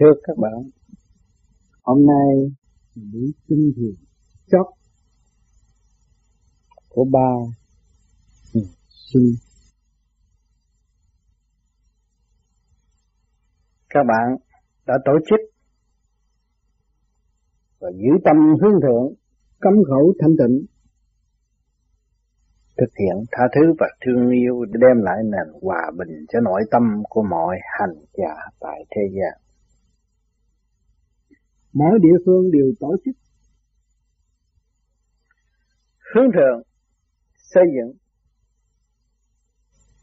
Thưa các bạn, hôm nay buổi sinh thiền chót của ba sinh. Các bạn đã tổ chức và giữ tâm hướng thượng, cấm khẩu thanh tịnh, thực hiện tha thứ và thương yêu để đem lại nền hòa bình cho nội tâm của mọi hành giả tại thế gian mỗi địa phương đều tổ chức. Hướng thượng xây dựng.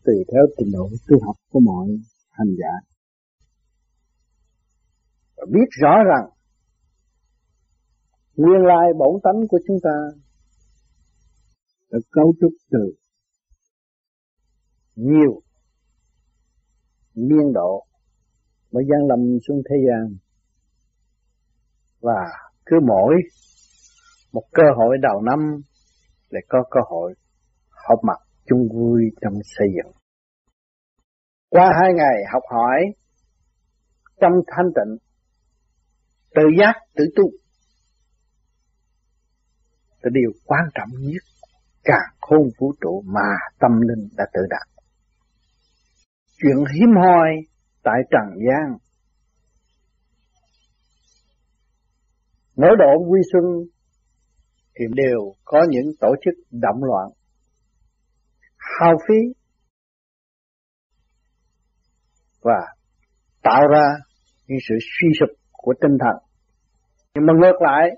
Tùy theo trình độ tu học của mọi hành giả. Và biết rõ rằng nguyên lai bổn tánh của chúng ta đã cấu trúc từ nhiều niên độ mới gian lâm xuống thế gian và cứ mỗi một cơ hội đầu năm lại có cơ hội họp mặt chung vui trong xây dựng. Qua hai ngày học hỏi trong thanh tịnh, tự giác, tự tu, là điều quan trọng nhất càng khôn vũ trụ mà tâm linh đã tự đạt. Chuyện hiếm hoi tại trần gian nổi độ quy xuân thì đều có những tổ chức động loạn, hao phí và tạo ra những sự suy sụp của tinh thần. Nhưng mà ngược lại,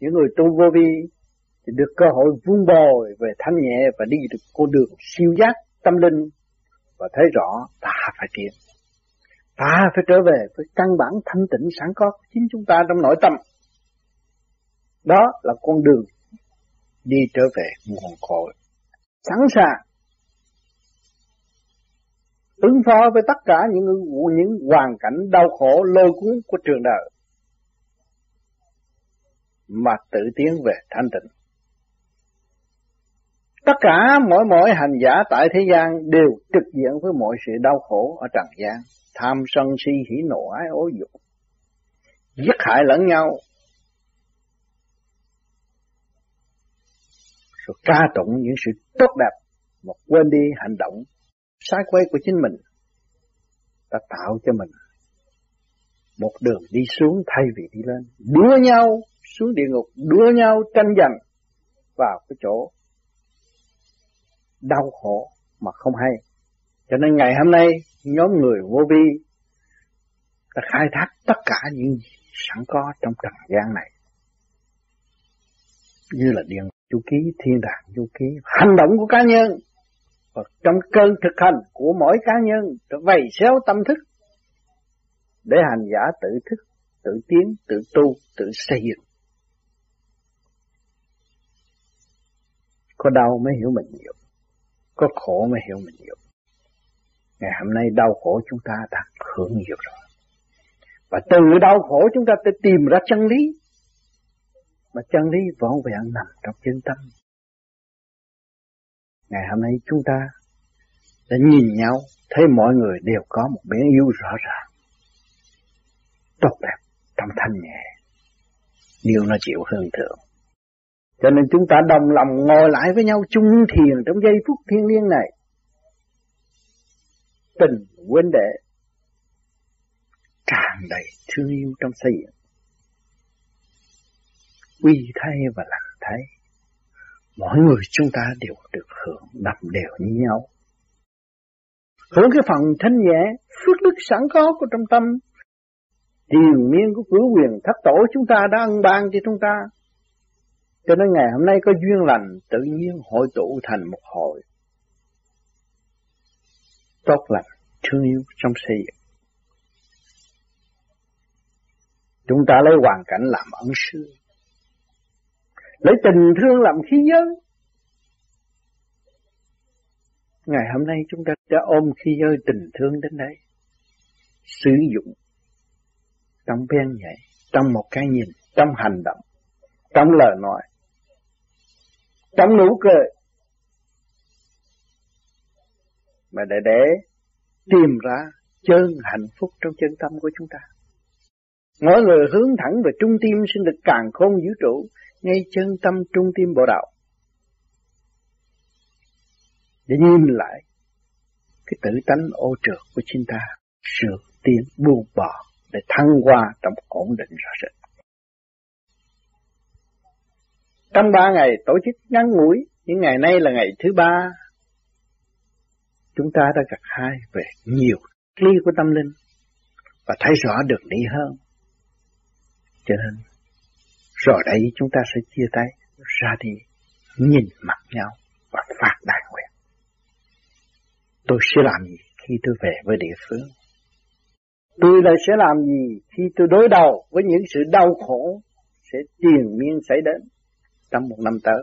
những người tu vô vi thì được cơ hội vun bồi về thanh nhẹ và đi được con đường siêu giác tâm linh và thấy rõ ta phải tiến. Ta phải trở về với căn bản thanh tịnh sẵn có chính chúng ta trong nội tâm. Đó là con đường đi trở về nguồn cội. Sẵn sàng ứng phó với tất cả những những hoàn cảnh đau khổ lôi cuốn của trường đời mà tự tiến về thanh tịnh. Tất cả mỗi mỗi hành giả tại thế gian đều trực diện với mọi sự đau khổ ở trần gian, tham sân si hỉ nộ ái ố dục, giết hại lẫn nhau, rồi ca tụng những sự tốt đẹp mà quên đi hành động sai quay của chính mình ta tạo cho mình một đường đi xuống thay vì đi lên. Đua nhau xuống địa ngục đua nhau tranh giành vào cái chỗ đau khổ mà không hay cho nên ngày hôm nay, nhóm người vô vi đã khai thác tất cả những gì sẵn có trong trần gian này. Như là điện chu ký, thiên đàng chu ký, hành động của cá nhân. Và trong cơn thực hành của mỗi cá nhân vầy xéo tâm thức để hành giả tự thức, tự tiến, tự tu, tự xây dựng. Có đau mới hiểu mình nhiều, có khổ mới hiểu mình nhiều ngày hôm nay đau khổ chúng ta đã hưởng nhiều rồi và từ đau khổ chúng ta sẽ tìm ra chân lý mà chân lý võ vẹn nằm trong chân tâm. Ngày hôm nay chúng ta đã nhìn nhau, thấy mọi người đều có một biển yêu rõ ràng, tốt đẹp, trong thanh nhẹ, điều nó chịu hơn thượng. Cho nên chúng ta đồng lòng ngồi lại với nhau chung thiền trong giây phút thiên liêng này. Tình huynh đệ tràn đầy thương yêu trong xây dựng quy thay và lặng thay. Mỗi người chúng ta đều được hưởng đậm đều như nhau. Hưởng cái phần thanh nhẹ, phước đức sẵn có của trong tâm. Triền miên của cửu quyền thất tổ chúng ta đã ân ban cho chúng ta. Cho nên ngày hôm nay có duyên lành tự nhiên hội tụ thành một hội. Tốt lành, thương yêu trong xây dựng. Chúng ta lấy hoàn cảnh làm ẩn sư lấy tình thương làm khí giới. Ngày hôm nay chúng ta đã ôm khí giới tình thương đến đây. Sử dụng trong bên nhảy, trong một cái nhìn, trong hành động, trong lời nói, trong nụ cười. Mà để để tìm ra chân hạnh phúc trong chân tâm của chúng ta. Mỗi người hướng thẳng về trung tim sinh được càng khôn vũ trụ, ngay chân tâm trung tim bộ đạo. Để nhìn lại cái tự tánh ô trượt của chúng ta, sự tiến buông bỏ để thăng qua trong ổn định rõ rệt. Trong ba ngày tổ chức ngắn ngủi, những ngày nay là ngày thứ ba, chúng ta đã gặp hai về nhiều ly của tâm linh và thấy rõ được lý hơn. Cho nên, rồi đây chúng ta sẽ chia tay, ra đi, nhìn mặt nhau và phát đại nguyện. Tôi sẽ làm gì khi tôi về với địa phương? Tôi lại sẽ làm gì khi tôi đối đầu với những sự đau khổ sẽ tiền miên xảy đến trong một năm tới.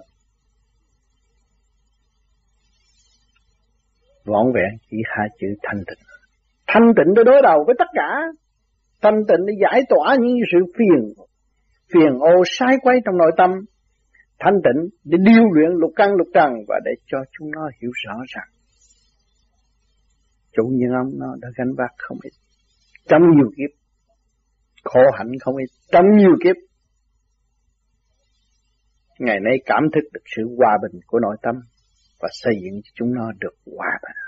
Vọn vẹn chỉ hai chữ thanh tịnh. Thanh tịnh để đối đầu với tất cả. Thanh tịnh để giải tỏa những sự phiền, phiền ô sai quay trong nội tâm. Thanh tịnh để điêu luyện lục căn lục trần và để cho chúng nó hiểu rõ rằng chủ nhân ông nó đã gánh vác không ít trong nhiều kiếp khổ hạnh không ít trong nhiều kiếp ngày nay cảm thức được sự hòa bình của nội tâm và xây dựng cho chúng nó được hòa bình.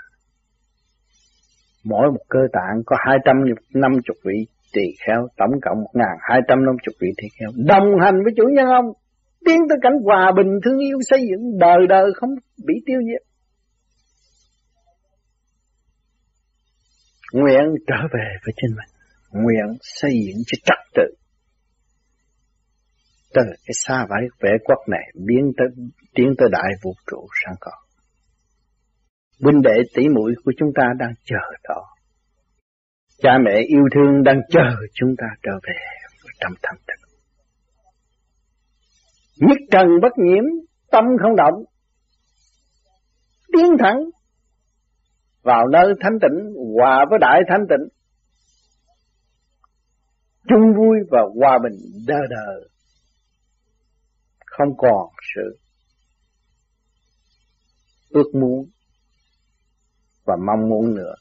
Mỗi một cơ tạng có hai trăm năm chục vị tỳ kheo, tổng cộng một ngàn hai trăm năm chục vị tỳ kheo, đồng hành với chủ nhân ông, tiến tới cảnh hòa bình, thương yêu, xây dựng đời đời không bị tiêu diệt. Nguyện trở về với chính mình, nguyện xây dựng cho trật tự. Từ cái xa vải vẻ quốc này biến tới, tiến tới đại vũ trụ sẵn còn huynh đệ tỷ muội của chúng ta đang chờ đó cha mẹ yêu thương đang chờ chúng ta trở về trong thanh tịnh nhất trần bất nhiễm, tâm không động. Tiến thẳng. Vào nơi thanh tịnh, hòa với đại thanh tịnh. Chung vui và hòa bình đơ đờ. Không còn sự ước muốn và mong muốn nữa.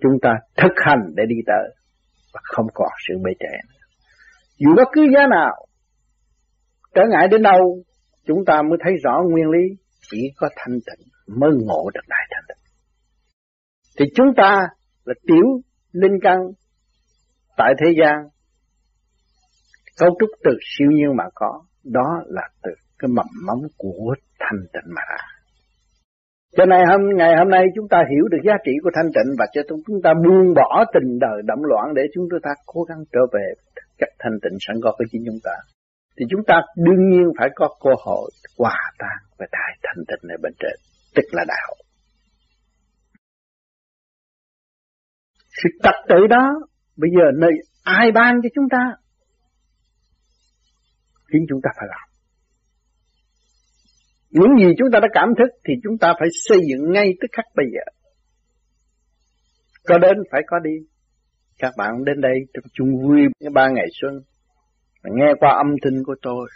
Chúng ta thực hành để đi tới và không còn sự bê trễ dù bất cứ giá nào, trở ngại đến đâu, chúng ta mới thấy rõ nguyên lý chỉ có thanh tịnh mới ngộ được đại thanh tịnh. Thì chúng ta là tiểu linh căn tại thế gian. Cấu trúc từ siêu nhiên mà có, đó là từ cái mầm móng của thanh tịnh mà ra cho nên hôm ngày hôm nay chúng ta hiểu được giá trị của thanh tịnh và cho chúng ta buông bỏ tình đời động loạn để chúng ta cố gắng trở về các thanh tịnh sẵn có của chính chúng ta. Thì chúng ta đương nhiên phải có cơ hội hòa tan với đại thanh tịnh này bên trên, tức là đạo. Sự trật tự đó bây giờ nơi ai ban cho chúng ta? Chính chúng ta phải làm. Những gì chúng ta đã cảm thức thì chúng ta phải xây dựng ngay tức khắc bây giờ. Có đến phải có đi. Các bạn đến đây trong chung vui những ba ngày xuân. Nghe qua âm thanh của tôi.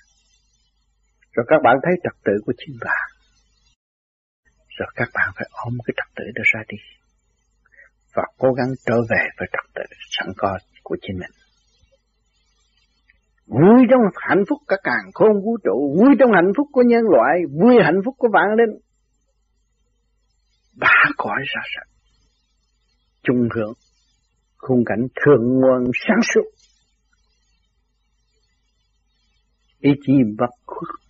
Rồi các bạn thấy trật tự của chính bạn. Rồi các bạn phải ôm cái trật tự đó ra đi. Và cố gắng trở về với trật tự sẵn có của chính mình vui trong hạnh phúc cả càng khôn vũ trụ, vui trong hạnh phúc của nhân loại, vui hạnh phúc của vạn linh. Bả cõi ra sạch, trung hưởng, khung cảnh thượng nguồn sáng suốt. Ý chí bất khuất,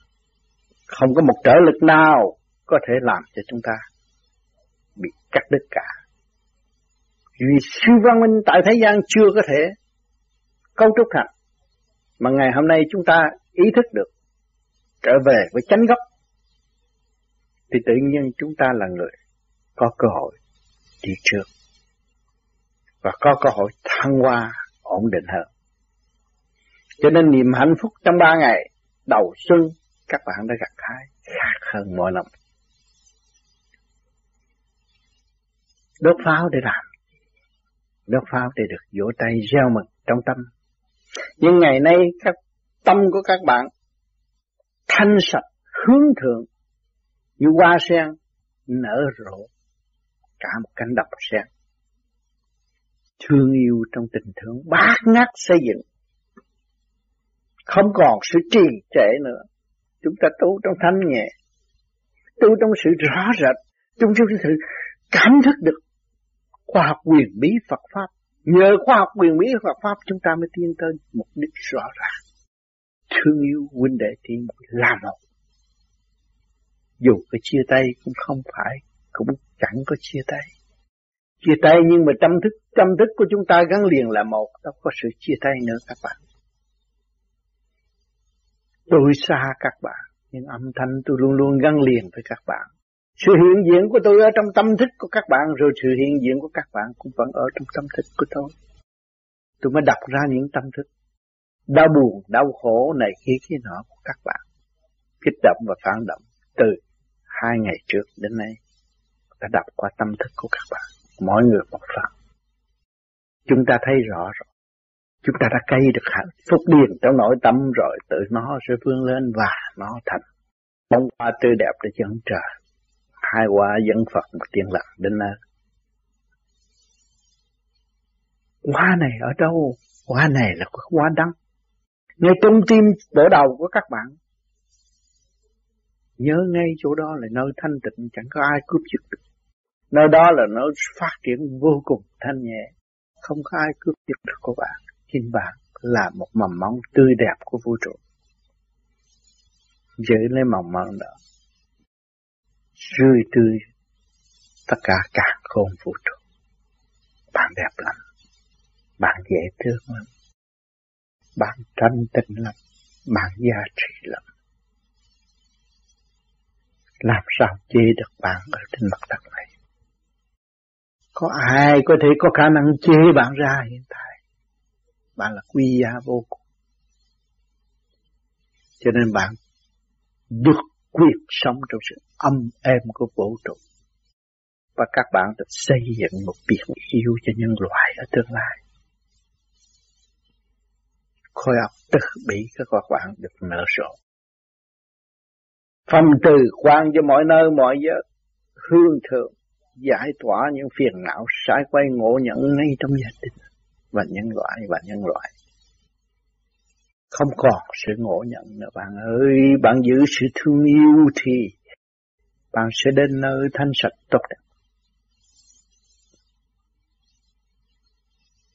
không có một trở lực nào có thể làm cho chúng ta bị cắt đứt cả. Vì siêu văn minh tại thế gian chưa có thể cấu trúc thành mà ngày hôm nay chúng ta ý thức được, trở về với chánh gốc, thì tự nhiên chúng ta là người có cơ hội đi trước và có cơ hội thăng hoa ổn định hơn. Cho nên niềm hạnh phúc trong ba ngày đầu xuân, các bạn đã gặt hái khác hơn mọi năm. Đốt pháo để làm. Đốt pháo để được vỗ tay gieo mừng trong tâm nhưng ngày nay các tâm của các bạn thanh sạch, hướng thượng như hoa sen nở rộ cả một cánh đồng sen. Thương yêu trong tình thương bát ngát xây dựng. Không còn sự trì trệ nữa. Chúng ta tu trong thanh nhẹ, tu trong sự rõ rệt Chúng ta sự cảm thức được khoa học quyền bí Phật pháp nhờ khoa học quyền bí Phật pháp chúng ta mới tiến tới mục đích rõ ràng. Thương yêu huynh đệ thì là một. Dù cái chia tay cũng không phải, cũng chẳng có chia tay. Chia tay nhưng mà tâm thức tâm thức của chúng ta gắn liền là một, đâu có sự chia tay nữa các bạn. Tôi xa các bạn, nhưng âm thanh tôi luôn luôn gắn liền với các bạn sự hiện diện của tôi ở trong tâm thức của các bạn, rồi sự hiện diện của các bạn cũng vẫn ở trong tâm thức của tôi. Tôi mới đọc ra những tâm thức. Đau buồn, đau khổ này kia kia nọ của các bạn. Kích động và phản động từ hai ngày trước đến nay. Đã đọc qua tâm thức của các bạn, mỗi người một phần. Chúng ta thấy rõ rồi. Chúng ta đã cây được hạnh phúc điền trong nội tâm rồi, tự nó sẽ vươn lên và nó thành bông hoa tươi đẹp để dẫn trời hai hoa dân Phật một tiên lạc đến nơi. Hoa này ở đâu? Hoa này là hoa đắng. Ngay trong tim đỡ đầu của các bạn, nhớ ngay chỗ đó là nơi thanh tịnh, chẳng có ai cướp giật được. Nơi đó là nơi phát triển vô cùng thanh nhẹ. Không có ai cướp giật được của bạn. Chính bạn là một mầm móng tươi đẹp của vũ trụ. Giữ lấy mầm móng đó rươi tươi, tất cả cả khôn vũ trụ. Bạn đẹp lắm, bạn dễ thương lắm, bạn thanh tịnh lắm, bạn giá trị lắm. Làm sao chê được bạn ở trên mặt đất này? Có ai có thể có khả năng chê bạn ra hiện tại? Bạn là quý giá vô cùng. Cho nên bạn được quyền sống trong sự âm êm của vũ trụ. Và các bạn được xây dựng một biển yêu cho nhân loại ở tương lai. Khối óc tức bị các bạn được nở rộ. Phong từ quan cho mọi nơi, mọi giới. Hương thượng, giải tỏa những phiền não, sai quay ngộ nhận ngay trong gia đình và nhân loại và nhân loại. Không còn sự ngộ nhận nữa, bạn ơi. Bạn giữ sự thương yêu thì bạn sẽ đến nơi thanh sạch tốt đẹp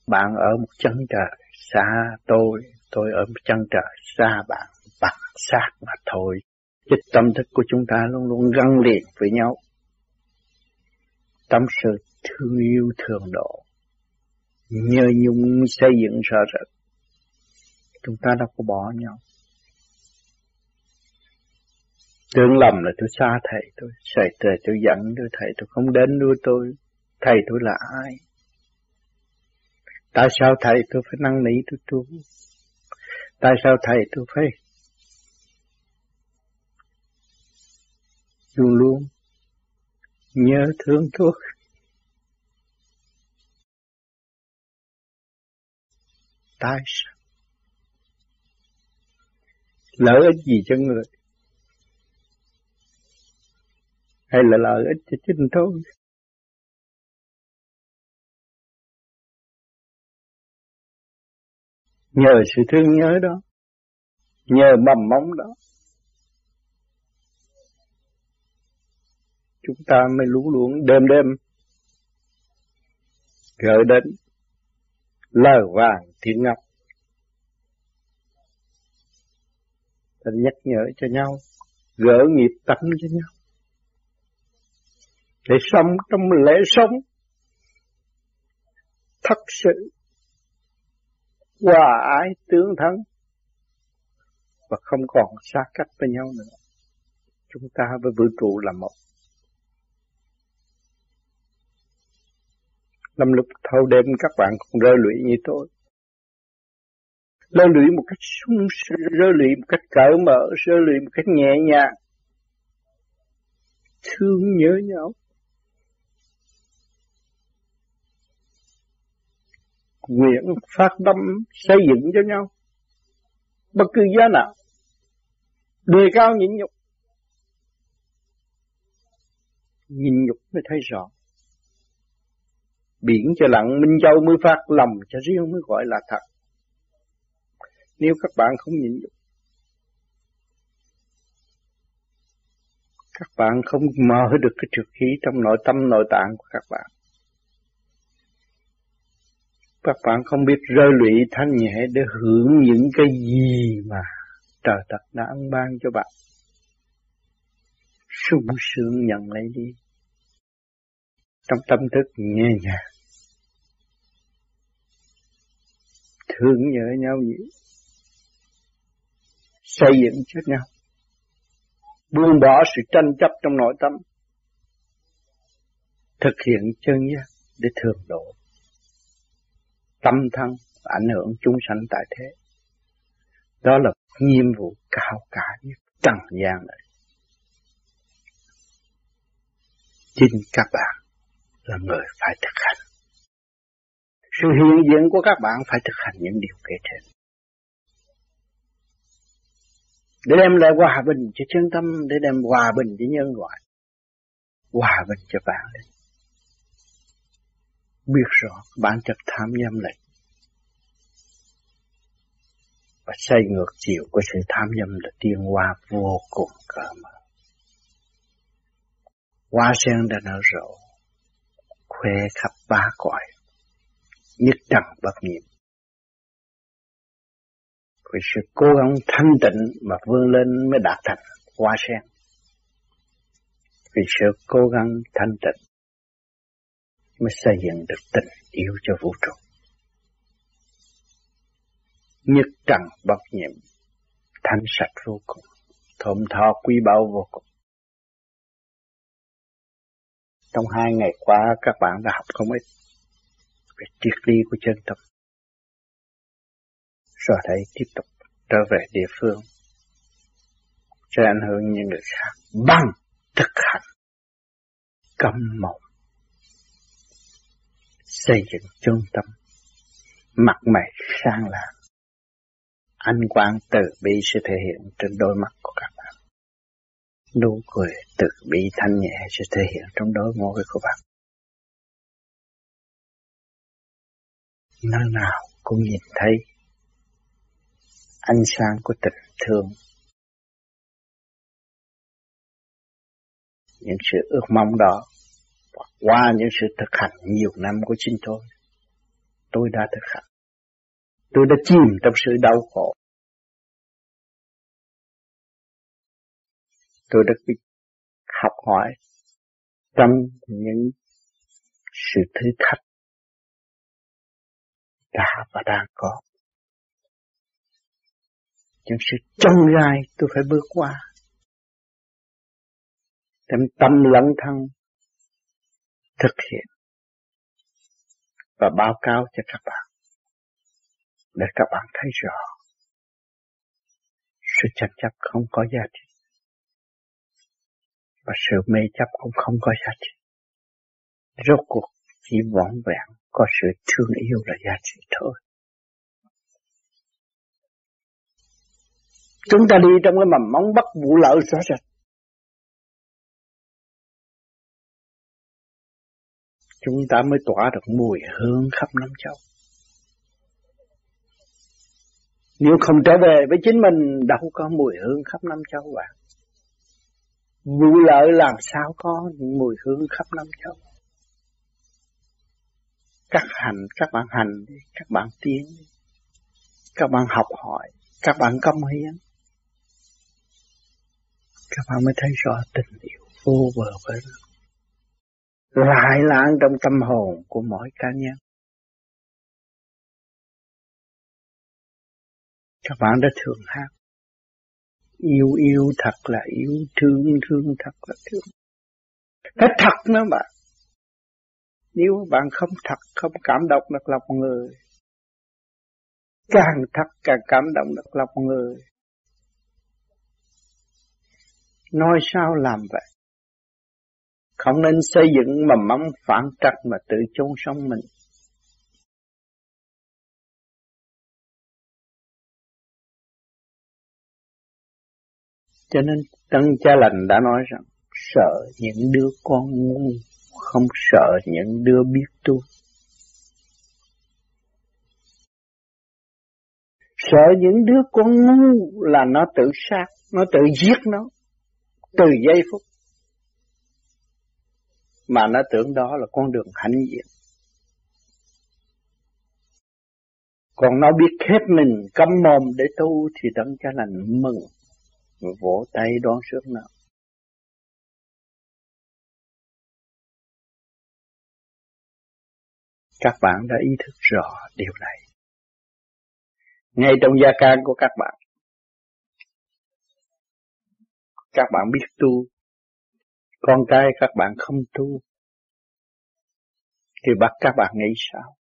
bạn ở một chân trời xa tôi tôi ở một chân trời xa bạn bạn xác mà thôi Chứ tâm thức của chúng ta luôn luôn gắn liền với nhau. Tâm sự thương yêu thường độ. Nhờ nhung xây dựng sợ rệt. Chúng ta đâu có bỏ nhau. Tưởng lầm là tôi xa thầy tôi, xảy trời tôi giận tôi, thầy tôi không đến nuôi tôi. Thầy tôi là ai? Tại sao thầy tôi phải năn nỉ tôi tu? Tại sao thầy tôi phải luôn luôn nhớ thương tôi. Tại sao? lỡ ích gì cho người? Hay là lợi ích cho chính tôi? Nhờ sự thương nhớ đó, nhờ mầm móng đó, chúng ta mới lũ luống đêm đêm gợi đến lời vàng thiên ngọc ta nhắc nhở cho nhau gỡ nghiệp tánh cho nhau để sống trong lễ sống thật sự hòa ái tương thân và không còn xa cách với nhau nữa chúng ta với vũ trụ là một Lâm lúc thâu đêm các bạn cũng rơi lụy như tôi. Rơi lụy một cách sung rơi lụy một cách cởi mở, rơi lụy một cách nhẹ nhàng. Thương nhớ nhau. Nguyện phát tâm xây dựng cho nhau. Bất cứ giá nào. Đề cao nhịn nhục. Nhịn nhục mới thấy rõ biển cho lặng minh châu mới phát lòng cho riêng mới gọi là thật nếu các bạn không nhịn nhục, các bạn không mở được cái trực khí trong nội tâm nội tạng của các bạn các bạn không biết rơi lụy thanh nhẹ để hưởng những cái gì mà trời đất đã ăn ban cho bạn. Sung sướng nhận lấy đi. Trong tâm thức nhẹ nhàng. Thương nhớ nhau nhiều. Xây dựng cho nhau. Buông bỏ sự tranh chấp trong nội tâm. Thực hiện chân giác để thường độ tâm thân ảnh hưởng chúng sanh tại thế. Đó là nhiệm vụ cao cả nhất trần gian này. Chính các bạn là người phải thực hành. Sự hiện diện của các bạn phải thực hành những điều kể trên. Để đem lại hòa bình cho chân tâm, để đem hòa bình cho nhân loại, hòa bình cho bạn. linh biết rõ bản chất tham nhâm này. Và xây ngược chiều của sự tham nhâm là tiên hoa vô cùng cỡ mở hoa sen đã nở rộ khoe khắp ba cõi, nhất trần bất nhiệm vì sự cố gắng thanh tịnh mà vươn lên mới đạt thành hoa sen. Vì sự cố gắng thanh tịnh mới xây dựng được tình yêu cho vũ trụ. Nhất trần bất nhiệm thanh sạch vô cùng, thơm tho quý báu vô cùng. Trong hai ngày qua, các bạn đã học không ít về triết lý của chân tâm rồi thấy tiếp tục trở về địa phương, sẽ ảnh hưởng những người khác bằng thực hành, cấm mộng xây dựng trung tâm. Mặt mày sang là anh quang từ bi sẽ thể hiện trên đôi mắt của các bạn. Nụ cười từ bi thanh nhẹ sẽ thể hiện trong đôi môi của bạn. Nơi nào cũng nhìn thấy ánh sáng của tình thương. Những sự ước mong đó qua những sự thực hành nhiều năm của chính tôi tôi đã thực hành. Tôi đã chìm trong sự đau khổ. Tôi đã bị học hỏi trong những sự thử thách đã và đang có. Những sự trong gai tôi phải bước qua. Trong tâm lẫn thân thực hiện và báo cáo cho các bạn để các bạn thấy rõ sự tranh chấp không có giá trị và sự mê chấp cũng không có giá trị. Rốt cuộc chỉ vỏn vẹn có sự thương yêu là giá trị thôi. Chúng ta đi trong cái mầm móng bắt vụ lợi rõ rệt. Chúng ta mới tỏa được mùi hương khắp năm châu. Nếu không trở về với chính mình, đâu có mùi hương khắp năm châu bạn vụ lợi làm sao có mùi hương khắp năm châu? Các hành, các bạn hành đi, các bạn tiến đi. Các bạn học hỏi, các bạn công hiến. Các bạn mới thấy rõ tình yêu vô bờ bến lại lãng trong tâm hồn của mỗi cá nhân. Các bạn đã thường hát, yêu yêu thật là yêu, thương thương thật là thương. Phải thật nữa bạn nếu bạn không thật, không cảm động được lòng người, càng thật càng cảm động được lòng người, nói sao làm vậy? Không nên xây dựng mà mắm phản trắc mà tự chôn sống mình. Cho nên Tân Cha Lành đã nói rằng sợ những đứa con ngu, không sợ những đứa biết tu. Sợ những đứa con ngu là nó tự sát, nó tự giết nó, từ giây phút mà nó tưởng đó là con đường hạnh diện. Còn nó biết khép mình cấm mồm để tu thì đấng cha lành mừng. Vỗ tay đón sướng nào. Các bạn đã ý thức rõ điều này. Ngay trong gia can của các bạn. Các bạn biết tu. Con cái các bạn không tu. Thì bắt các bạn nghĩ sao?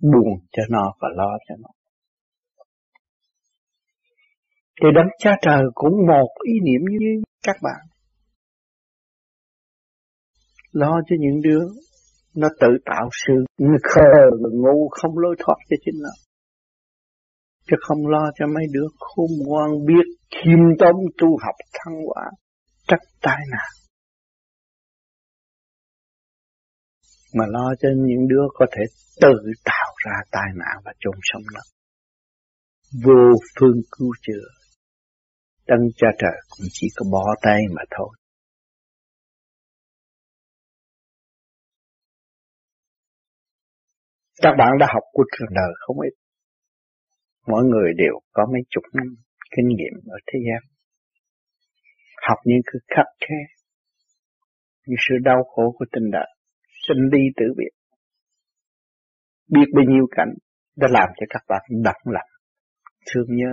Buồn cho nó và lo cho nó. Thì đấng cha trời cũng một ý niệm như các bạn. Lo cho những đứa nó tự tạo sự khờ ngu, không lối thoát cho chính nó chứ không lo cho mấy đứa khôn ngoan, biết khiêm tốn tu học thăng quả trách tai nạn mà lo cho những đứa có thể tự tạo ra tai nạn và chôn sống nó vô phương cứu chữa tân cha trời cũng chỉ có bỏ tay mà thôi Các bạn đã học của trường đời không ít. Mỗi người đều có mấy chục năm kinh nghiệm ở thế gian. Học những cái khắc khe, những sự đau khổ của tình đời, sinh đi tử biệt. Biết bao nhiêu cảnh đã làm cho các bạn đậm lòng, thương nhớ.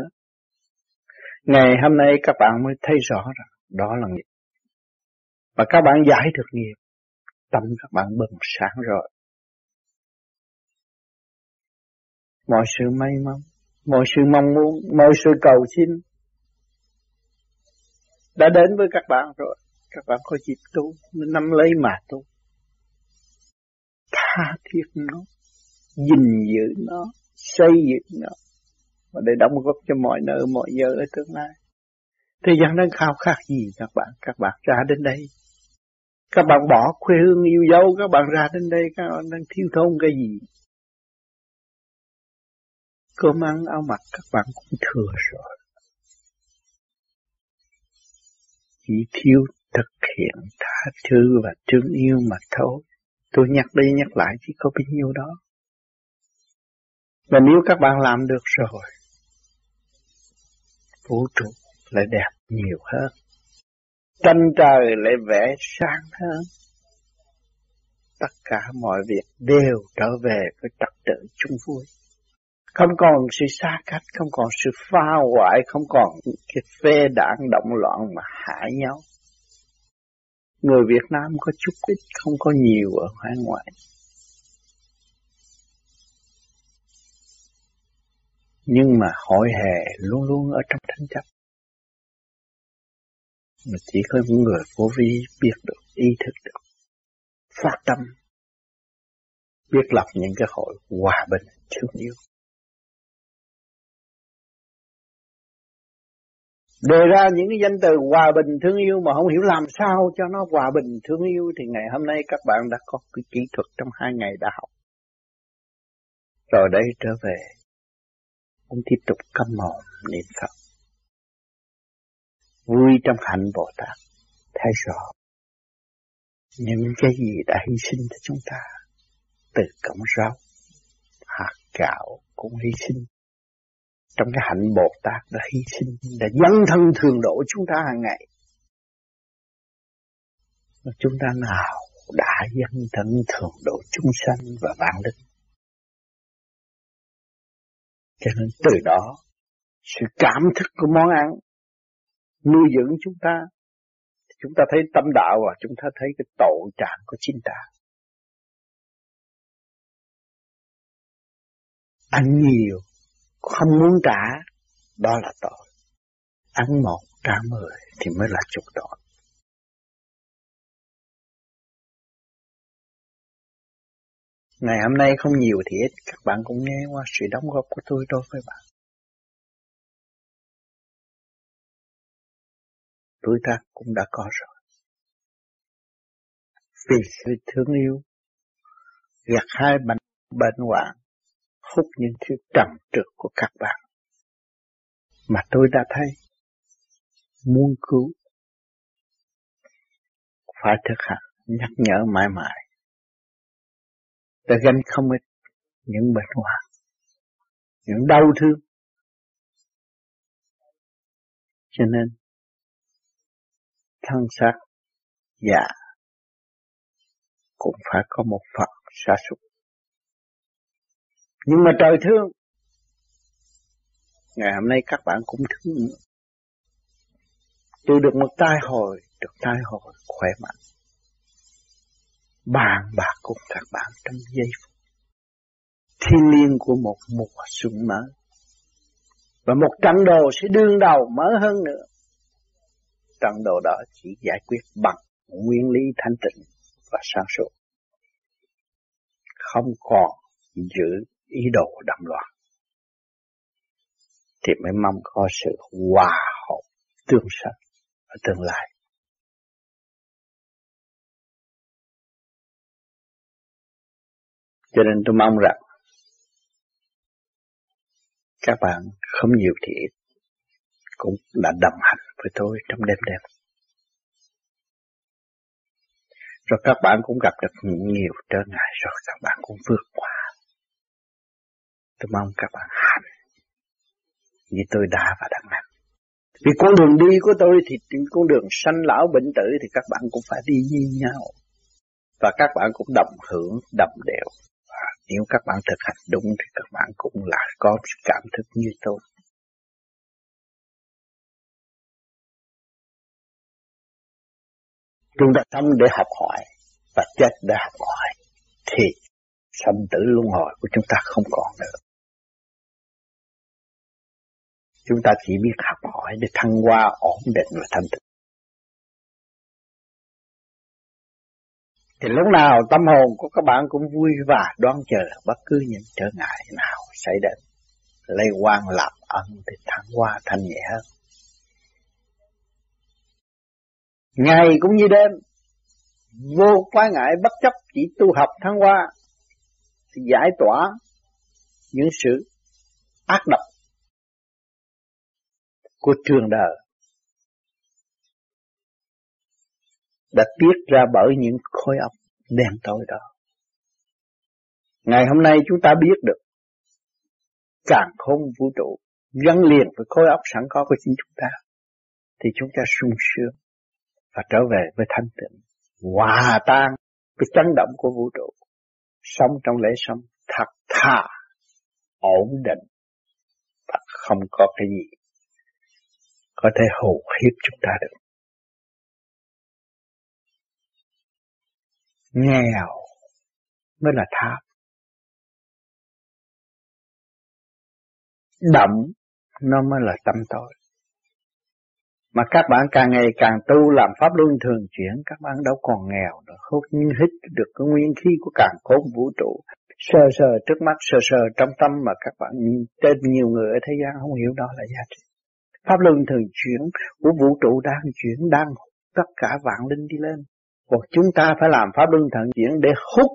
Ngày hôm nay các bạn mới thấy rõ rằng đó là nghiệp. Và các bạn giải được nghiệp, tâm các bạn bừng sáng rồi. mọi sự may mắn, mọi sự mong muốn, mọi sự cầu xin đã đến với các bạn rồi. Các bạn có dịp tu, nên nắm lấy mà tu. Tha thiết nó, gìn giữ nó, xây dựng nó, và để đóng góp cho mọi nơi, mọi giờ ở tương lai. Thế gian đang khao khát gì các bạn? Các bạn ra đến đây. Các bạn bỏ quê hương yêu dấu, các bạn ra đến đây, các bạn đang thiếu thốn cái gì? Cơm ăn áo mặc các bạn cũng thừa rồi. Chỉ thiếu thực hiện tha thứ và thương yêu mà thôi. Tôi nhắc đi nhắc lại chỉ có bấy nhiêu đó. Và nếu các bạn làm được rồi, vũ trụ lại đẹp nhiều hơn. Tranh trời lại vẽ sáng hơn. Tất cả mọi việc đều trở về với trật tự chung vui. Không còn sự xa cách, không còn sự pha hoại, không còn cái phê đảng động loạn mà hại nhau. Người Việt Nam có chút ít, không có nhiều ở hải ngoại. Nhưng mà hội hè luôn luôn ở trong tranh chấp. Mà chỉ có những người vô vi biết được, ý thức được, phát tâm, biết lập những cái hội hòa bình, thương yêu. Đề ra những cái danh từ hòa bình thương yêu mà không hiểu làm sao cho nó hòa bình thương yêu thì ngày hôm nay các bạn đã có cái kỹ thuật trong hai ngày đã học. Rồi đây trở về, ông tiếp tục căm mồm niệm Phật. Vui trong hạnh Bồ Tát, thấy rõ những cái gì đã hy sinh cho chúng ta, từ cọng rau, hạt gạo cũng hy sinh trong cái hạnh Bồ Tát đã hy sinh, đã dấn thân thường độ chúng ta hàng ngày. mà chúng ta nào đã dấn thân thường độ chúng sanh và vạn linh. Cho nên từ đó, sự cảm thức của món ăn nuôi dưỡng chúng ta, chúng ta thấy tâm đạo và chúng ta thấy cái tội trạng của chính ta. Ăn nhiều không muốn trả, đó là tội. Ăn một trả mười thì mới là chuộc tội. Ngày hôm nay không nhiều thì ít, các bạn cũng nghe qua sự đóng góp của tôi đối với bạn. Tuổi tác cũng đã có rồi. Vì sự thương yêu, gặt hai bệnh bệnh hoạn phúc những thứ trầm trực của các bạn. Mà tôi đã thấy, muốn cứu, phải thực hành, nhắc nhở mãi mãi. Để gánh không ít những bệnh hoạn, những đau thương. Cho nên, thân xác già cũng phải có một phần sa sút nhưng mà trời thương. Ngày hôm nay các bạn cũng thương nữa. Tôi được một tai hồi, được tai hồi khỏe mạnh. Bàn bạc cùng các bạn trong giây phút. Thiên liêng của một mùa xuân mới. Và một trận đồ sẽ đương đầu mở hơn nữa. Trận đồ đó chỉ giải quyết bằng nguyên lý thanh tịnh và sáng suốt. Không còn giữ ý đồ đậm loạn, thì mới mong có sự hòa hợp tương sinh ở tương lai cho nên tôi mong rằng các bạn không nhiều thì ít cũng đã đồng hành với tôi trong đêm đêm. Rồi các bạn cũng gặp được nhiều trở ngại rồi các bạn cũng vượt qua. Tôi mong các bạn hành như tôi đã và đang làm. Vì con đường đi của tôi thì con đường sanh lão bệnh tử thì các bạn cũng phải đi như nhau. Và các bạn cũng đồng hưởng, đồng đều. Và nếu các bạn thực hành đúng thì các bạn cũng là có cảm thức như tôi. Chúng ta sống để học hỏi và chết để học hỏi thì sanh tử luân hồi của chúng ta không còn nữa. Chúng ta chỉ biết học hỏi để thăng hoa, ổn định và thanh tịnh. Thì lúc nào tâm hồn của các bạn cũng vui và đoán chờ bất cứ những trở ngại nào xảy đến. Lấy quan làm ân thì thăng hoa thanh nhẹ hơn. Ngày cũng như đêm, vô quái ngại bất chấp chỉ tu học thăng hoa, thì giải tỏa những sự ác độc của trường đời đã tiết ra bởi những khối óc đen tối đó. Ngày hôm nay chúng ta biết được, càng không vũ trụ gắn liền với khối óc sẵn có của chính chúng ta, thì chúng ta sung sướng và trở về với thanh tịnh, hòa tan cái chấn động của vũ trụ, sống trong lễ sống thật thà, ổn định và không có cái gì có thể hù hiếp chúng ta được nghèo mới là tháp đậm nó mới là tâm tội mà các bạn càng ngày càng tu làm pháp luân thường chuyển, các bạn đâu còn nghèo nữa, hút như hít được cái nguyên khí của càng khôn vũ trụ. Sờ sờ trước mắt, sờ sờ trong tâm mà các bạn tên nhiều người ở thế gian không hiểu đó là giá trị. Pháp luân thường chuyển của vũ trụ đang chuyển, đang hút tất cả vạn linh đi lên. Còn chúng ta phải làm pháp luân thường chuyển để hút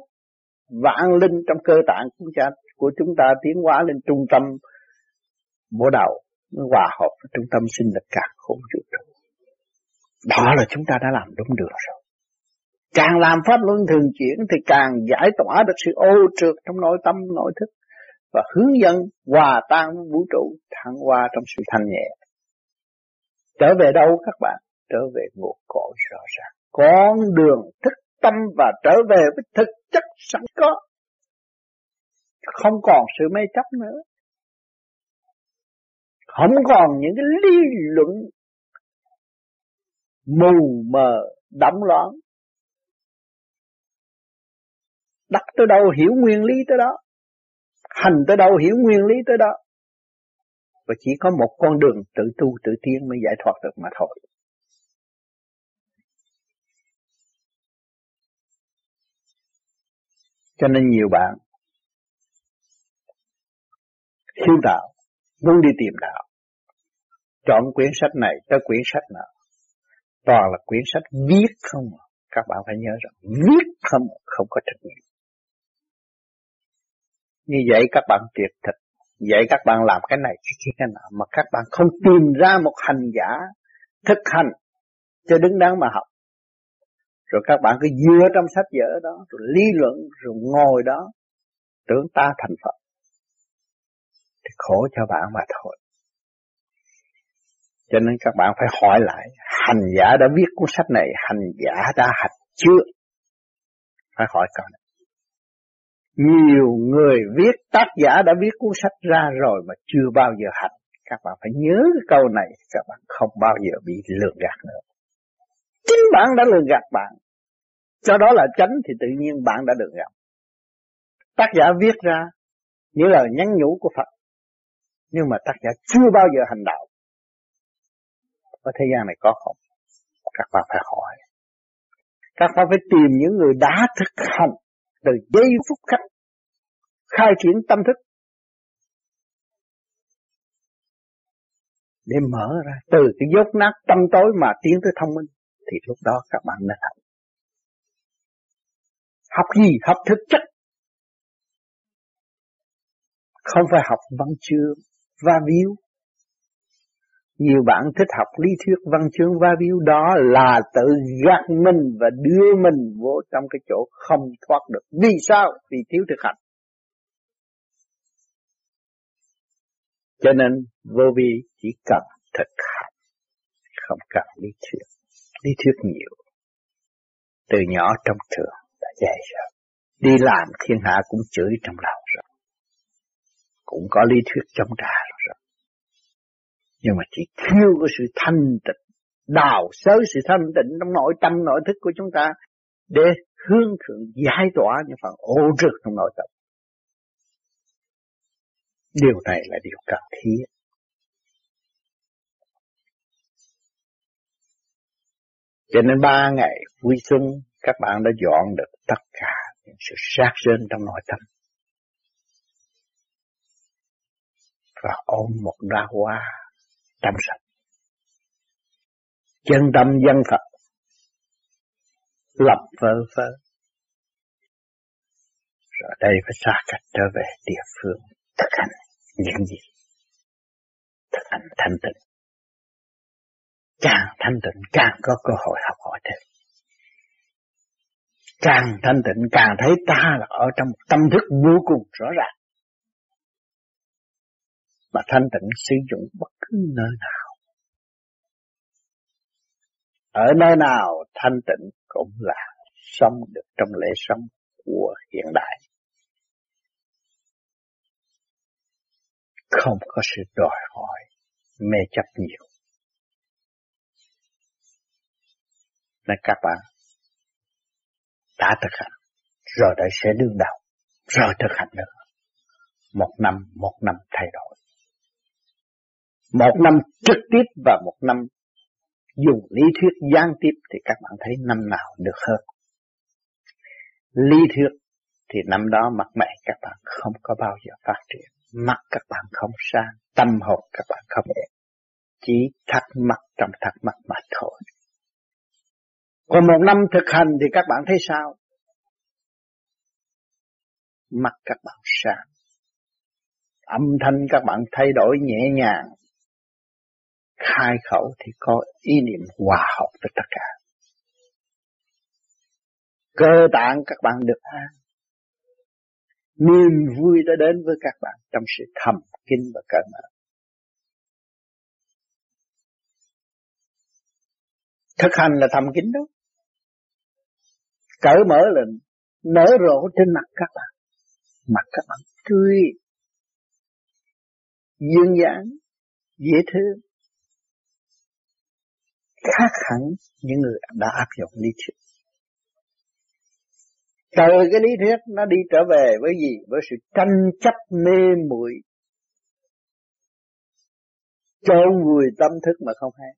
vạn linh trong cơ tạng của, cha, của chúng ta tiến hóa lên trung tâm bộ đầu hòa hợp với trung tâm sinh lực càng không vũ trụ. Đó là chúng ta đã làm đúng được rồi. Càng làm pháp luân thường chuyển thì càng giải tỏa được sự ô trượt trong nội tâm, nội thức và hướng dẫn hòa tan vũ trụ thăng hoa trong sự thanh nhẹ. Trở về đâu các bạn? Trở về nguồn cội rõ ràng. Con đường thức tâm và trở về với thực chất sẵn có. Không còn sự mê chấp nữa không còn những cái lý luận mù mờ, đậm loạn đặt tới đâu hiểu nguyên lý tới đó hành tới đâu hiểu nguyên lý tới đó và chỉ có một con đường tự tu, tự tiến mới giải thoát được mà thôi. Cho nên nhiều bạn hiếu đạo, muốn đi tìm đạo, chọn quyển sách này tới quyển sách nào toàn là quyển sách viết không à. các bạn phải nhớ rằng viết không à, không có trách nhiệm. Như vậy các bạn tuyệt thực dạy các bạn làm cái này, cái kia, cái nào mà các bạn không tìm ra một hành giả thực hành cho đứng đắn mà học. Rồi các bạn cứ dựa trong sách vở đó, rồi lý luận, rồi ngồi đó, tưởng ta thành Phật. Thì khổ cho bạn mà thôi. Cho nên các bạn phải hỏi lại, hành giả đã viết cuốn sách này, hành giả đã hành chưa? Phải hỏi câu này nhiều người viết, tác giả đã viết cuốn sách ra rồi mà chưa bao giờ hành. Các bạn phải nhớ cái câu này, các bạn không bao giờ bị lừa gạt nữa. Chính bạn đã lừa gạt bạn. Cho đó là tránh thì tự nhiên bạn đã được gặp tác giả viết ra những lời nhắn nhủ của Phật, nhưng mà tác giả chưa bao giờ hành đạo. Ở thế gian này có không? Các bạn phải hỏi. Các bạn phải tìm những người đã thực hành từ giây phút khách khai triển tâm thức, để mở ra. Từ cái dốt nát tâm tối mà tiến tới thông minh, thì lúc đó các bạn nên học học gì? Học thực chất. Không phải học văn chương, va víu nhiều bạn thích học lý thuyết văn chương va víu đó là tự gạt mình và đưa mình vô trong cái chỗ không thoát được. Vì sao? Vì thiếu thực hành. Cho nên vô vi chỉ cần thực hành, không cần lý thuyết. Lý thuyết nhiều. Từ nhỏ trong trường đã dạy rồi. Đi làm thiên hạ cũng chửi trong lòng rồi. Cũng có lý thuyết trong trà rồi nhưng mà chỉ thiếu cái sự thanh tịnh. Đào sới sự thanh tịnh trong nội tâm, nội thức của chúng ta để hướng thượng, giải tỏa những phần ô trực trong nội tâm. Điều này là điều cần thiết. Cho nên ba ngày vui xuân, các bạn đã dọn được tất cả những sự sát rên trong nội tâm. Và ôm một đa hoa trong sạch. Chân tâm dân Phật, lập vơ vơ. Rồi đây phải xa cách trở về địa phương thực hành những gì? Thực hành thanh tịnh. Càng thanh tịnh, càng có cơ hội học hỏi thêm. Càng thanh tịnh, càng thấy ta là ở trong tâm thức vô cùng rõ ràng mà thanh tịnh sử dụng bất cứ nơi nào. Ở nơi nào thanh tịnh cũng là sống được trong lễ sống của hiện đại. Không có sự đòi hỏi, mê chấp nhiều. Nên các bạn đã thực hành, rồi đây sẽ đương đầu, rồi thực hành nữa. Một năm, một năm thay đổi. Một năm trực tiếp và một năm dùng lý thuyết gián tiếp thì các bạn thấy năm nào được hơn. Lý thuyết thì năm đó mặt mày các bạn không có bao giờ phát triển. Mắt các bạn không sang, tâm hồn các bạn không đẹp. Chỉ thắc mắc trong thắc mắc mà thôi. Còn một năm thực hành thì các bạn thấy sao? Mắt các bạn sang. Âm thanh các bạn thay đổi nhẹ nhàng, khai khẩu thì có ý niệm hòa hợp với tất cả. Cơ tạng các bạn được an. Niềm vui đã đến với các bạn trong sự thầm kín và cởi mở. Thực hành là thầm kín đó. Cởi mở là nở rộ trên mặt các bạn. Mặt các bạn tươi, dương dáng, dễ thương khác hẳn những người đã áp dụng lý thuyết. Từ cái lý thuyết nó đi trở về với gì? Với sự tranh chấp mê muội chôn vùi tâm thức mà không hay.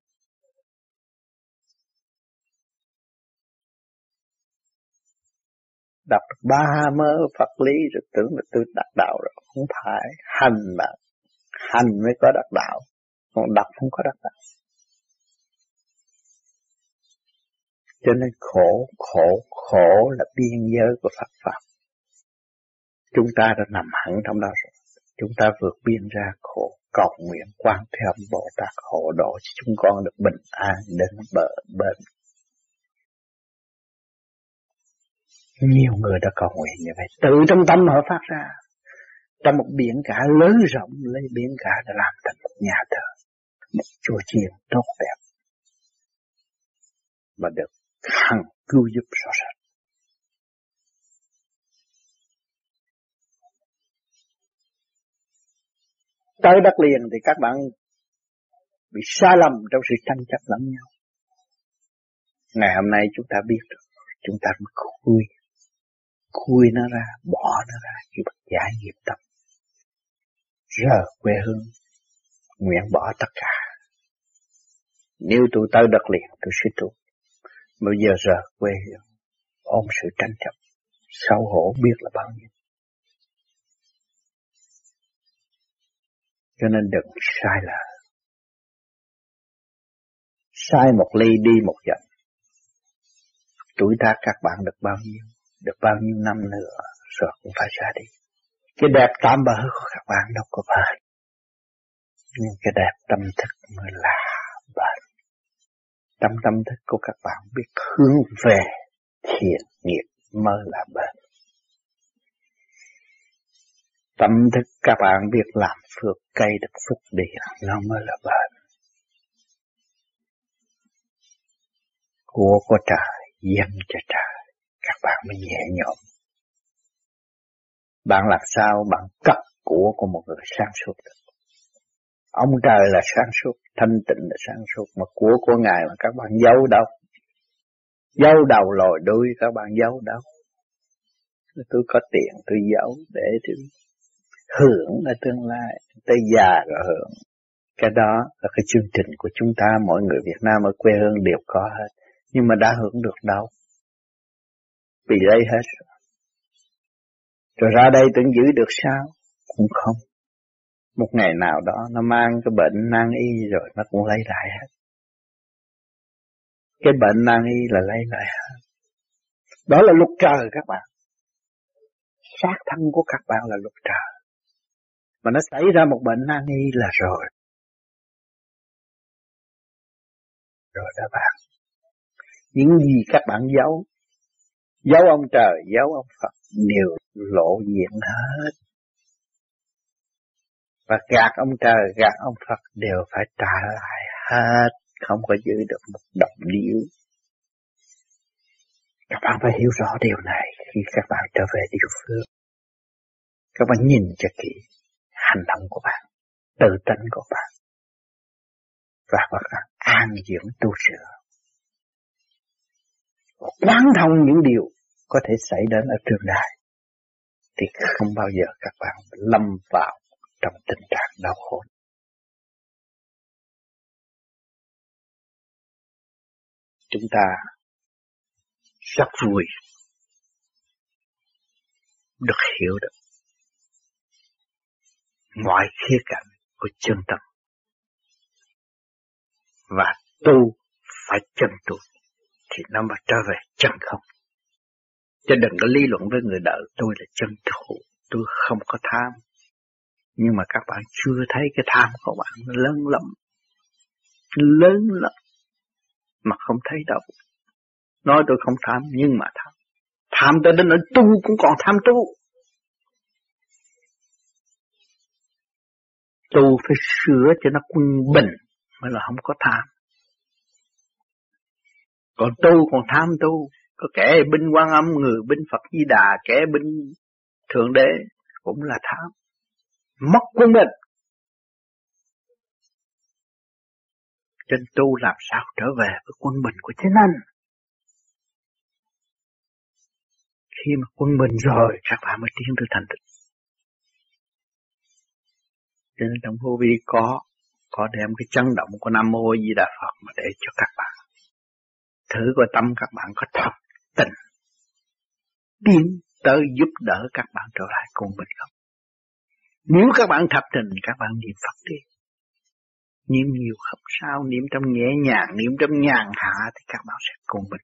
Đọc ba mơ, Phật lý, rồi tưởng là tôi đạt đạo rồi. Không phải. Hành mà. Hành mới có đạt đạo. Còn đọc không có đạt đạo. Cho nên khổ, khổ, khổ là biên giới của Phật Pháp. Chúng ta đã nằm hẳn trong đó rồi. chúng ta vượt biên ra khổ cầu nguyện quan theo Bồ Tát hộ độ cho chúng con được bình an đến bờ bên. Nhiều người đã cầu nguyện như vậy, tự trong tâm họ phát ra. Trong một biển cả lớn rộng lấy biển cả để làm thành một nhà thờ, một chùa chiền tốt đẹp mà được hằng cứu giúp rõ rệt. tới đất liền thì các bạn bị sai lầm trong sự tranh chấp lẫn nhau. Ngày hôm nay chúng ta biết được, chúng ta mới khui, khui nó ra, bỏ nó ra, khi bật giải nghiệp tâm. Giờ quê hương, nguyện bỏ tất cả. Nếu tôi tới đất liền tôi sẽ tu. Bây giờ giờ quê hương, ôm sự tranh chấp, xấu hổ biết là bao nhiêu. Cho nên đừng sai là Sai một ly đi một dặm. Tuổi tác các bạn được bao nhiêu, được bao nhiêu năm nữa rồi cũng phải ra đi. Cái đẹp tạm bỡ của các bạn đâu có phải, Nhưng cái đẹp tâm thức mới là. Tâm tâm thức của các bạn biết hướng về thiện nghiệp mới là bền. Tâm thức các bạn biết làm phước cây được phúc địa, nó mới là bền. Của của trời, dân cho trời, các bạn mới nhẹ nhõm. Bạn làm sao bạn cấp của của một người sáng suốt được. Ông trời là sáng suốt, thanh tịnh là sáng suốt, mà của của Ngài mà các bạn giấu đâu. Giấu đầu lòi đuôi các bạn giấu đâu. Tôi có tiền tôi giấu để tôi hưởng ở tương lai, tới già rồi hưởng. Cái đó là cái chương trình của chúng ta, mọi người Việt Nam ở quê hương đều có hết. Nhưng mà đã hưởng được đâu. Bị lấy hết rồi. Rồi ra đây tưởng giữ được sao? Cũng không. Một ngày nào đó nó mang cái bệnh nan y rồi nó cũng lấy lại hết. Cái bệnh nan y là lấy lại hết. Đó là luật trời các bạn. Sát thân của các bạn là luật trời mà nó xảy ra một bệnh nan y là rồi. Rồi đó bạn. Những gì các bạn giấu, giấu ông trời, giấu ông Phật đều lộ diện hết. Và gạt ông trời, gạt ông Phật đều phải trả lại hết, không có giữ được một đồng điếu. Các bạn phải hiểu rõ điều này khi các bạn trở về địa phương. Các bạn nhìn cho kỹ hành động của bạn, tự tánh của bạn và các bạn an dưỡng tu sửa. Quán thông những điều có thể xảy đến ở trường đại thì không bao giờ các bạn lâm vào trong tình trạng đau khổ. Chúng ta rất vui được hiểu được mọi khía cạnh của chân tâm. Và tu phải chân tu thì nó mới trở về chân không. Chứ đừng có lý luận với người đời tôi là chân thủ, tôi không có tham. Nhưng mà các bạn chưa thấy cái tham của bạn lớn lắm. Lớn lắm. Mà không thấy đâu. Nói tôi không tham nhưng mà tham. Tham tới đến ở tu cũng còn tham tu. tu phải sửa cho nó quân bình mới là không có tham. Còn tu còn tham tu, có kẻ binh quan âm, người binh Phật Di Đà, kẻ binh Thượng Đế cũng là tham. Mất quân bình. Trên tu làm sao trở về với quân bình của chính anh. Khi mà quân bình rồi, các bạn mới tiến tới thành tựu. Cho nên trong vô vi có có đem cái chấn động của Nam Mô Di Đà Phật mà để cho các bạn. Thử coi tâm các bạn có thật tình tiến tới giúp đỡ các bạn trở lại quân bình không? Nếu các bạn thập tình, các bạn niệm Phật đi. Niệm nhiều không sao, niệm trong nhẹ nhàng, niệm trong nhàn hạ thì các bạn sẽ cùng mình.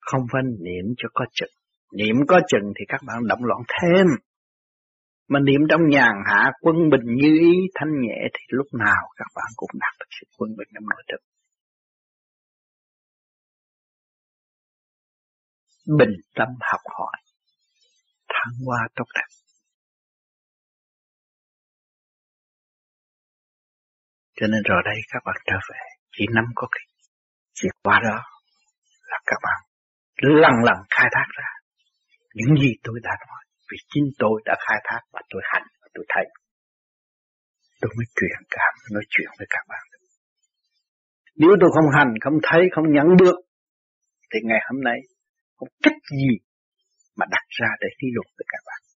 Không phải niệm cho có chừng. Niệm có chừng thì các bạn động loạn thêm. Mà niệm trong nhàn hạ quân bình như ý thanh nhẹ thì lúc nào các bạn cũng đạt được sự quân bình trong nội thực Bình tâm học hỏi, thăng hoa tốt đẹp. Cho nên rồi đây các bạn trở về, chỉ nắm có cái chìa khóa đó là các bạn lần lần khai thác ra những gì tôi đã nói. Vì chính tôi đã khai thác và tôi hành và tôi thấy. Tôi mới truyền cảm nói chuyện với các bạn. Nếu tôi không hành không thấy không nhận được thì ngày hôm nay không cách gì mà đặt ra để thí luận với các bạn.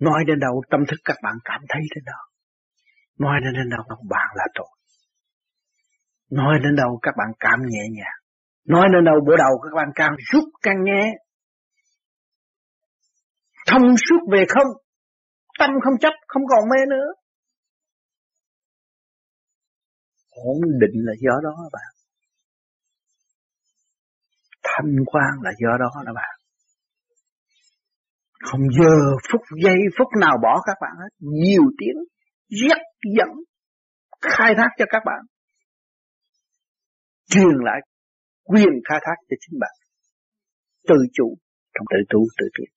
Nói đến đâu, tâm thức các bạn cảm thấy đến đâu nói đến đâu, các bạn là tôi. Nói đến đâu, các bạn cảm nhẹ nhàng. Nói đến đâu bữa đầu các bạn càng rút càng nhẹ thông suốt về không, tâm không chấp, không còn mê nữa. Ổn định là do đó bạn. Thanh quan là do đó đó bạn không giờ phút, giây phút nào bỏ các bạn hết. Nhiều tiếng rất dẫn, khai thác cho các bạn. Truyền lại quyền khai thác cho chính bạn. Tự chủ trong tự tu, tự tiến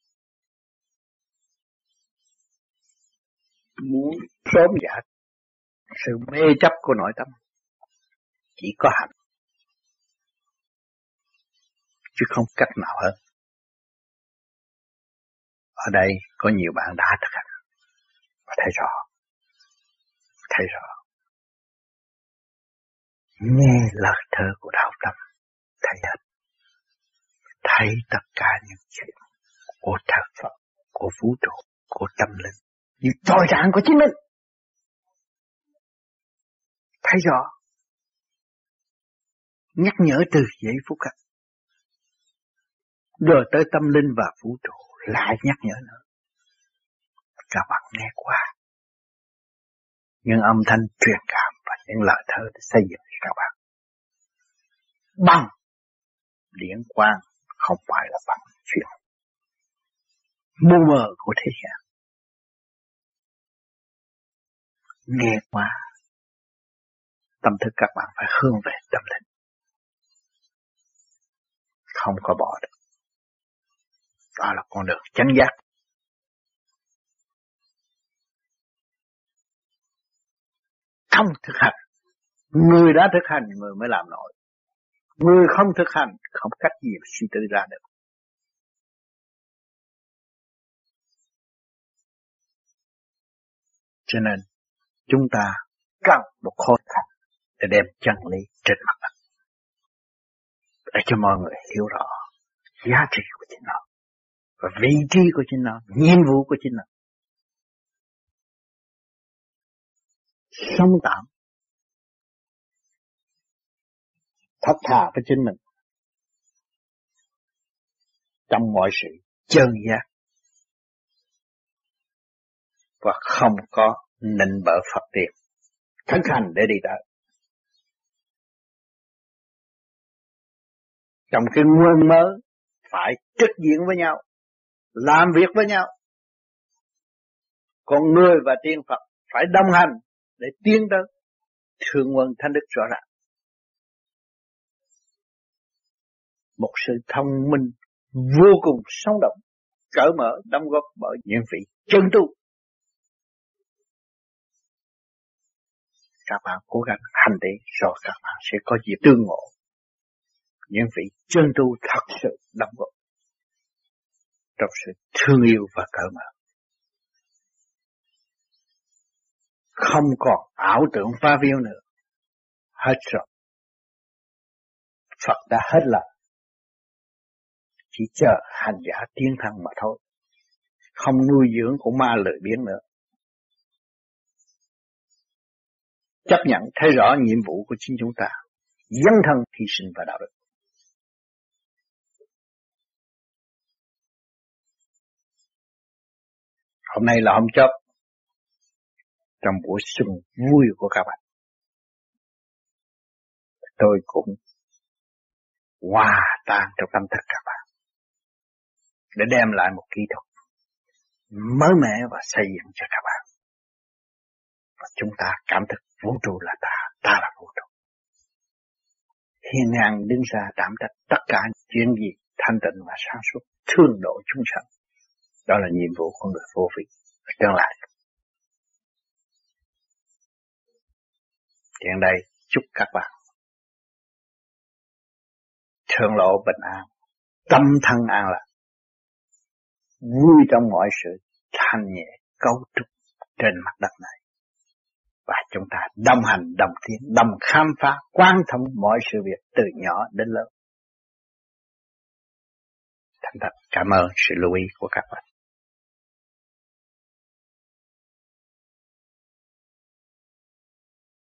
muốn sớm giải sự mê chấp của nội tâm, chỉ có hạnh, chứ không cách nào hơn ở đây có nhiều bạn đã thực hành. Và thấy rõ. Thấy rõ. Nghe lời thơ của đạo tâm thấy hết thấy tất cả những chuyện của thật Phật, của vũ trụ, của tâm linh như trôi trạng của chính mình. Thấy rõ. Nhắc nhở từ giây phút ấy rồi tới tâm linh và vũ trụ lại nhắc nhở nữa. Các bạn nghe qua. Những âm thanh truyền cảm và những lời thơ để xây dựng cho các bạn. Bằng điển quang không phải là bằng chuyện mù mờ của thế gian. Nghe qua, tâm thức các bạn phải hướng về tâm linh. Không có bỏ được đó là con đường chánh giác. Không thực hành. Người đã thực hành, người mới làm nổi. Người không thực hành, không cách gì suy tư ra được. Cho nên, chúng ta cần một khối thành để đem chân lý trên mặt đất. Để cho mọi người hiểu rõ giá trị của chính nó và vị trí của chính nó, nhiệm vụ của chính nó. Sống tạm. Thật thà với chính mình. Trong mọi sự chân giác. Và không có nịnh bợ Phật tiền. Thánh hành để đi tới. Trong cái nguyên mới phải trực diện với nhau làm việc với nhau. Con người và tiên Phật phải đồng hành để tiến tới thượng nguồn thanh đức rõ ràng. Một sự thông minh vô cùng sống động, cởi mở, đóng góp bởi những vị chân tu. Các bạn cố gắng hành đi, rồi các bạn sẽ có dịp tương ngộ. Những vị chân tu thật sự đóng góp trong sự thương yêu và cởi mở. Không còn ảo tưởng phá viêu nữa. Hết rồi. Phật đã hết lòng chỉ chờ hành giả tiến thăng mà thôi. Không nuôi dưỡng của ma lợi biến nữa. Chấp nhận thấy rõ nhiệm vụ của chính chúng ta. Dân thân hy sinh và đạo đức. Hôm nay là hôm chót trong buổi xuân vui của các bạn tôi cũng hòa tan trong tâm thức các bạn để đem lại một kỹ thuật mới mẻ và xây dựng cho các bạn. Và chúng ta cảm thức vũ trụ là ta, ta là vũ trụ. Hiền ngang đứng ra đảm trách tất cả chuyện gì thanh tịnh và sáng suốt, thương độ chúng sanh. Đó là nhiệm vụ của người vô vị ở tương lai. Hiện đây chúc các bạn thường lộ bình an, tâm thân an lạc, vui trong mọi sự thanh nhẹ cấu trúc trên mặt đất này. Và chúng ta đồng hành, đồng tiến, đồng khám phá, quan thông mọi sự việc từ nhỏ đến lớn. Thành thật cảm ơn sự lưu ý của các bạn.